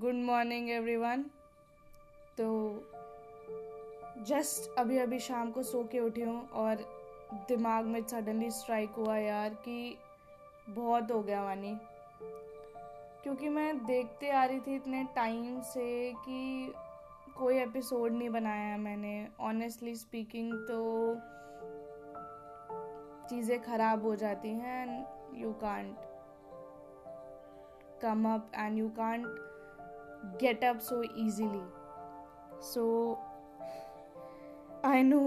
Good morning everyone तो just अभी अभी शाम को सो के उठी हूँ और दिमाग में सडनली स्ट्राइक हुआ यार कि बहुत हो गया वानी। क्योंकि मैं देखते आ रही थी इतने टाइम से कि कोई एपिसोड नहीं बनाया मैंने। ऑनेस्टली स्पीकिंग तो चीज़ें ख़राब हो जाती हैं and you can't come up and you can't get up so easily. So I know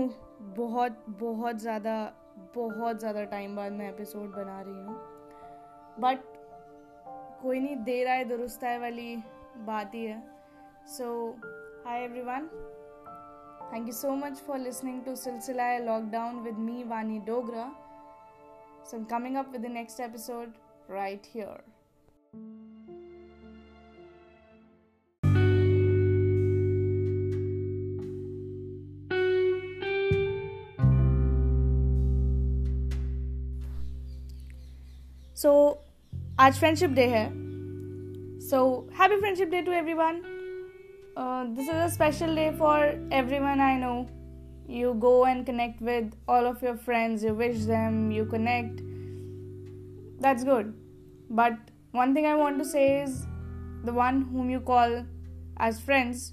बहुत बहुत ज़्यादा बहुत ज़्यादा टाइम बाद मैं एपिसोड बना रही हूँ। बट कोई नहीं, देर आए, दुरुस्त आए वाली बात ही है। So hi everyone thank you so much for listening to सिलसिला lockdown with me Vani Dogra so I'm coming up with the next episode right here. सो आज फ्रेंडशिप डे है so happy friendship day to everyone this is a special day for everyone I know you go and connect with all of your friends, you wish them, you connect. That's good. But one thing I want to say is the one whom you call as friends,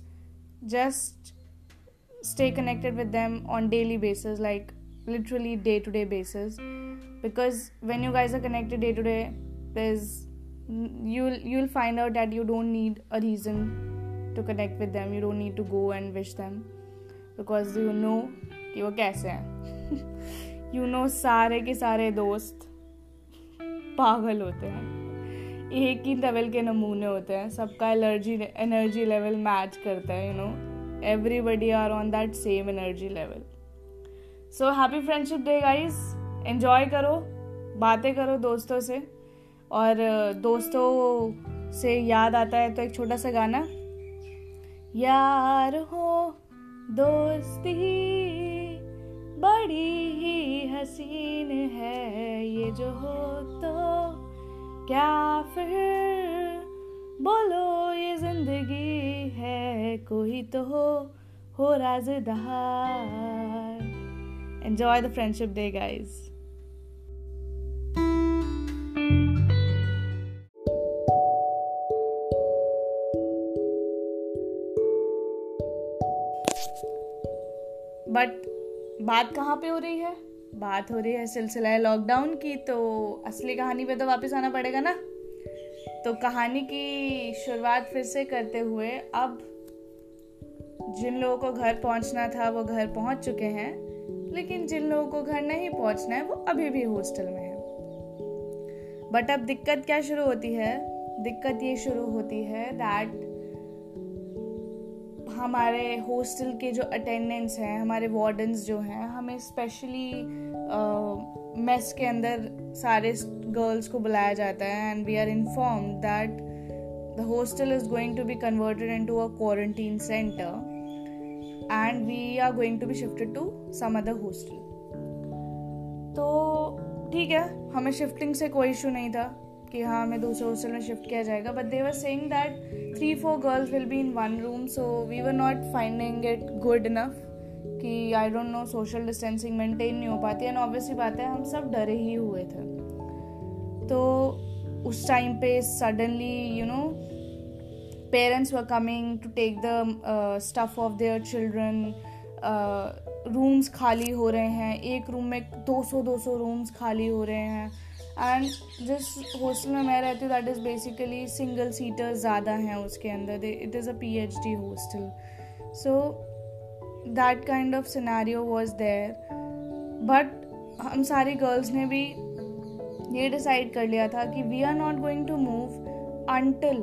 just stay connected with them on daily basis, like literally day to day basis Because when you guys are connected day to day there's you'll you'll find out that you don't need a reason to connect with them you don't need to go and wish them because you know कि वो कैसे हैं you know सारे के सारे दोस्त पागल होते हैं एक ही लेवल के नमूने होते हैं सबका एनर्जी एनर्जी लेवल मैच करता है you know everybody are on that same energy level so happy friendship day guys enjoy करो बातें करो दोस्तों से। और दोस्तों से याद आता है तो एक छोटा सा गाना। यार हो दोस्ती बड़ी ही हसीन है ये जो हो तो। क्या फिर बोलो ये ज़िंदगी है कोई तो हो हो राजदार Enjoy the Friendship Day, guys. But बात कहाँ पे हो रही है? बात हो रही है सिलसिला है लॉकडाउन की तो असली कहानी पे तो वापस आना पड़ेगा ना? तो कहानी की शुरुआत फिर से करते हुए, अब जिन लोगों को घर पहुँचना था, वो घर पहुँच चुके हैं। लेकिन जिन लोगों को घर नहीं पहुँचना है, वो अभी भी हॉस्टल में है। बट अब दिक्कत क्या शुरू होती है? दिक्कत ये शुरू होती है दैट हमारे हॉस्टल के जो अटेंडेंट्स हैं, हमारे वार्डन्स जो हैं, हमें स्पेशली मेस के अंदर सारे गर्ल्स को बुलाया जाता है and we are inform that the hostel is going to be converted into a quarantine centre and we are going to be shifted to some other hostel तो ठीक है, हमें शिफ्टिंग से कोई इशू नहीं था कि हाँ हमें दूसरे हॉस्टल में शिफ्ट किया जाएगा but they were saying that three four girls will be in one room so we were not finding it good enough कि I don't know social distancing maintain नहीं हो पाती। एंड ऑब्वियसली बात है हम सब डरे ही हुए थे। तो उस टाइम पे suddenly you know parents were coming to take uh, stuff of their children rooms खाली हो रहे हैं। एक रूम में 200 200 रूम्स खाली हो रहे हैं। एंड जिस हॉस्टल में मैं रहती हूँ that is basically single seater ज़्यादा हैं उसके अंदर। It is a P H D hostel so that kind of scenario was there but हम सारी गर्ल्स ने भी ये डिसाइड कर लिया था कि we are not going to move until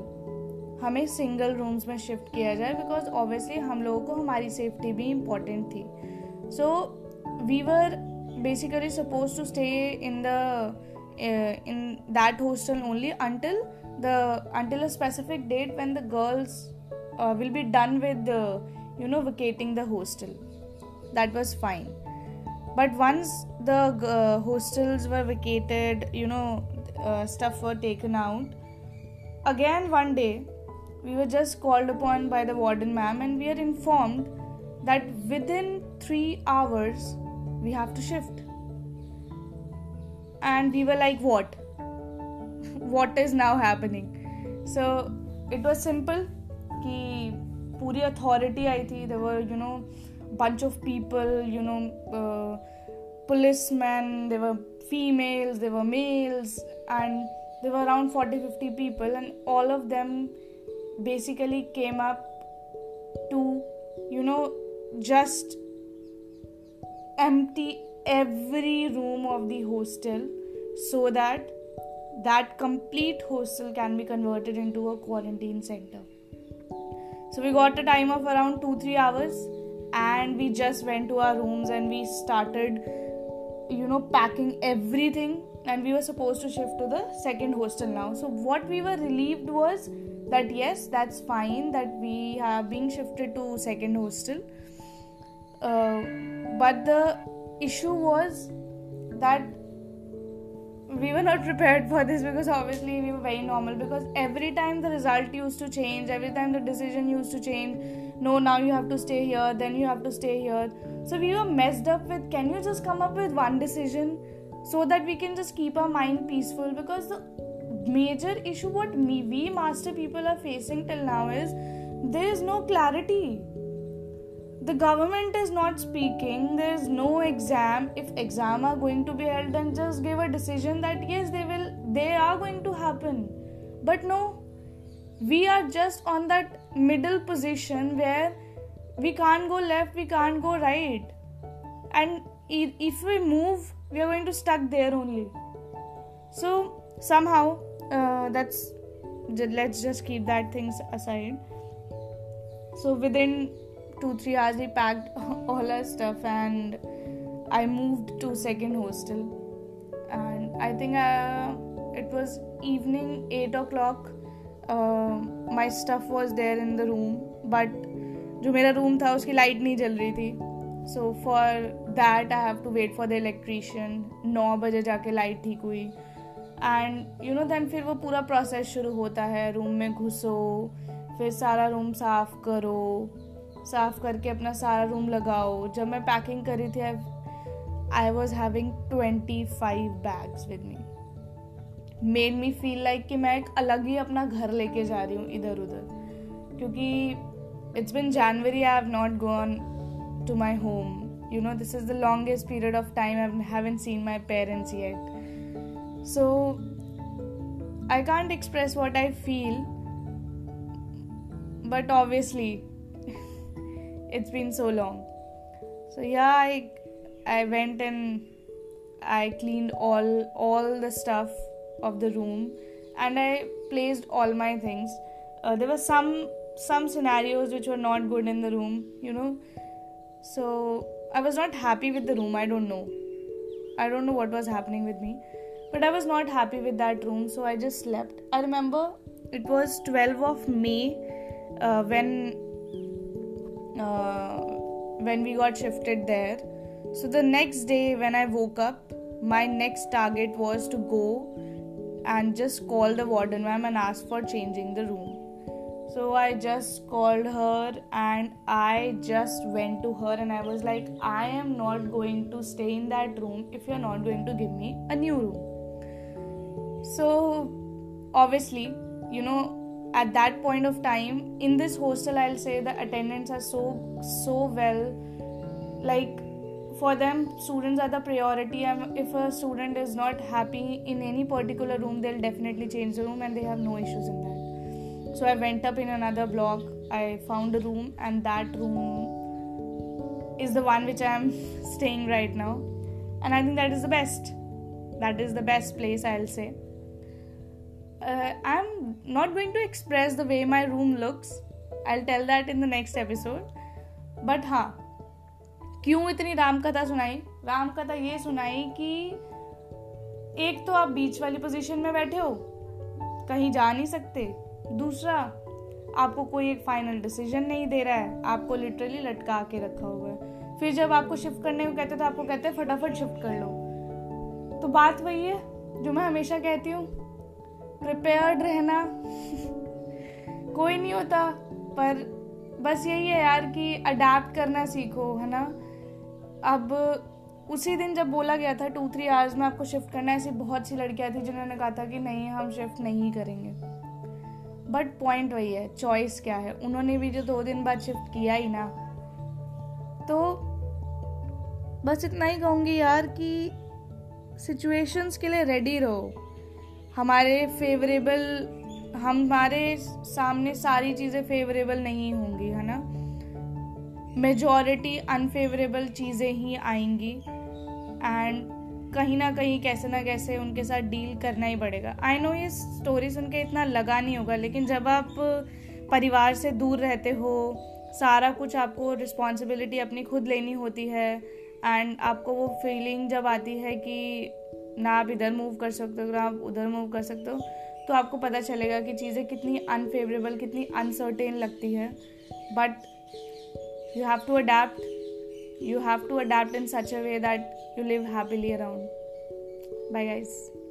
हमें सिंगल रूम्स में शिफ्ट किया जाए बिकॉज़ ऑब्वियसली हम लोगों को हमारी सेफ्टी भी इंपॉर्टेंट थी। So we were basically suppose to stay in the Uh, in that hostel only until the until a specific date when the girls uh, will be done with the you know vacating the hostel. That was fine. But once the uh, hostels were vacated you know uh, stuff were taken out again one day we were just called upon by the warden ma'am and we are informed that within 3 hours we have to shift and we were like what what is now happening so it was simple कि पूरी authority आई थी they were you know bunch of people you know uh, policemen there were females there were males and there were around 40 50 people and all of them basically came up to you know just empty every room of the hostel so that that complete hostel can be converted into a quarantine center. So we got a time of around 2 3 hours and we just went to our rooms and we started you know packing everything and we were supposed to shift to the second hostel now. So what we were relieved was that yes that's fine that we have been shifted to second hostel. Uh, but the issue was that we were not prepared for this because obviously we were very normal because every time the result used to change every time the decision used to change no now you have to stay here then you have to stay here. So we were messed up with can you just come up with one decision so that we can just keep our mind peaceful? Because the major issue what me we master people are facing till now is there is no clarity the government is not speaking there is no exam. If exam are going to be held then just give a decision that yes they will they are going to happen. But no we are just on that middle position where we can't go left we can't go right. And if we move we are going to stuck there only. So somehow uh, that's let's just keep that things aside. So within two three hours we packed all our stuff and i moved to second hostel and i think uh, it was evening 8 o'clock uh, my stuff was there in the room but जो मेरा room था उसकी light नहीं जल रही थी so for that I have to wait for the electrician नौ बजे जाके लाइट ठीक हुई एंड यू नो देन फिर वो पूरा प्रोसेस शुरू होता है रूम में घुसो फिर सारा रूम साफ़ करो साफ़ करके अपना सारा रूम लगाओ। जब मैं पैकिंग करी थी I was having twenty five bags with me made me feel like कि मैं एक अलग ही अपना घर लेके जा रही हूँ इधर उधर। क्योंकि it's been January I have not gone to my home you know, this is the longest period of time i haven't seen my parents yet. So, i can't express what i feel, but obviously it's been so long. So yeah i i went and i cleaned all all the stuff of the room and i placed all my things. Uh, there were some some scenarios which were not good in the room you know. So i was not happy with the room i don't know. I don't know what was happening with me but i was not happy with that room so i just slept. I remember it was 12 of may uh, when uh, when we got shifted there. So the next day, when I woke up, my next target was to go and just call the warden ma'am and ask for changing the room. So I just called her and I just went to her and I was like, I am not going to stay in that room if you're not going to give me a new room. So obviously, you know, at that point of time in this hostel i'll say the attendants are so so well like for them students are the priority. And if a student is not happy in any particular room they'll definitely change the room and they have no issues in that. So i went up in another block. I found a room and that room is the one which i am staying right now. And i think that is the best. That is the best place i'll say uh, I'm not going to express the way my room looks. I'll tell that in the next episode. But हाँ क्यों इतनी राम कथा सुनाई? राम कथा ये सुनाई कि एक तो आप बीच वाली पोजीशन में बैठे हो कहीं जा नहीं सकते। दूसरा आपको कोई एक फाइनल डिसीज़न नहीं दे रहा है। आपको लिटरली लटका के रखा हुआ है। फिर जब आपको शिफ्ट करने को कहते तो आपको कहते हैं फटाफट शिफ्ट कर लो। तो बात वही है जो मैं हमेशा कहती हूँ प्रिपेयर्ड रहना। कोई नहीं होता, पर बस यही है यार कि अडेप्ट करना सीखो, है ना? अब उसी दिन जब बोला गया था टू थ्री आवर्स में आपको शिफ्ट करना ऐसी बहुत सी लड़कियाँ थी जिन्होंने कहा था कि नहीं, हम शिफ्ट नहीं करेंगे। बट पॉइंट वही है चॉइस क्या है? उन्होंने भी जो दो दिन बाद शिफ्ट किया ही ना। तो बस इतना ही कहूँगी यार कि सिचुएशंस के लिए रेडी रहो। हमारे फेवरेबल हमारे सामने सारी चीज़ें फेवरेबल नहीं होंगी, है ना? मेजॉरिटी अनफेवरेबल चीज़ें ही आएँगी। एंड कहीं ना कहीं, कैसे ना कैसे उनके साथ डील करना ही पड़ेगा। आई नो ये स्टोरी सुन के इतना लगा नहीं होगा, लेकिन जब आप परिवार से दूर रहते हो, सारा कुछ आपको रिस्पॉन्सिबिलिटी अपनी खुद लेनी होती है एंड आपको वो फीलिंग जब आती है कि ना आप इधर मूव कर सकते हो, ना आप उधर मूव कर सकते हो तो आपको पता चलेगा कि चीज़ें कितनी अनफेवरेबल कितनी अनसर्टेन लगती है। But you have to adapt you have to adapt in such a way that you live happily around bye guys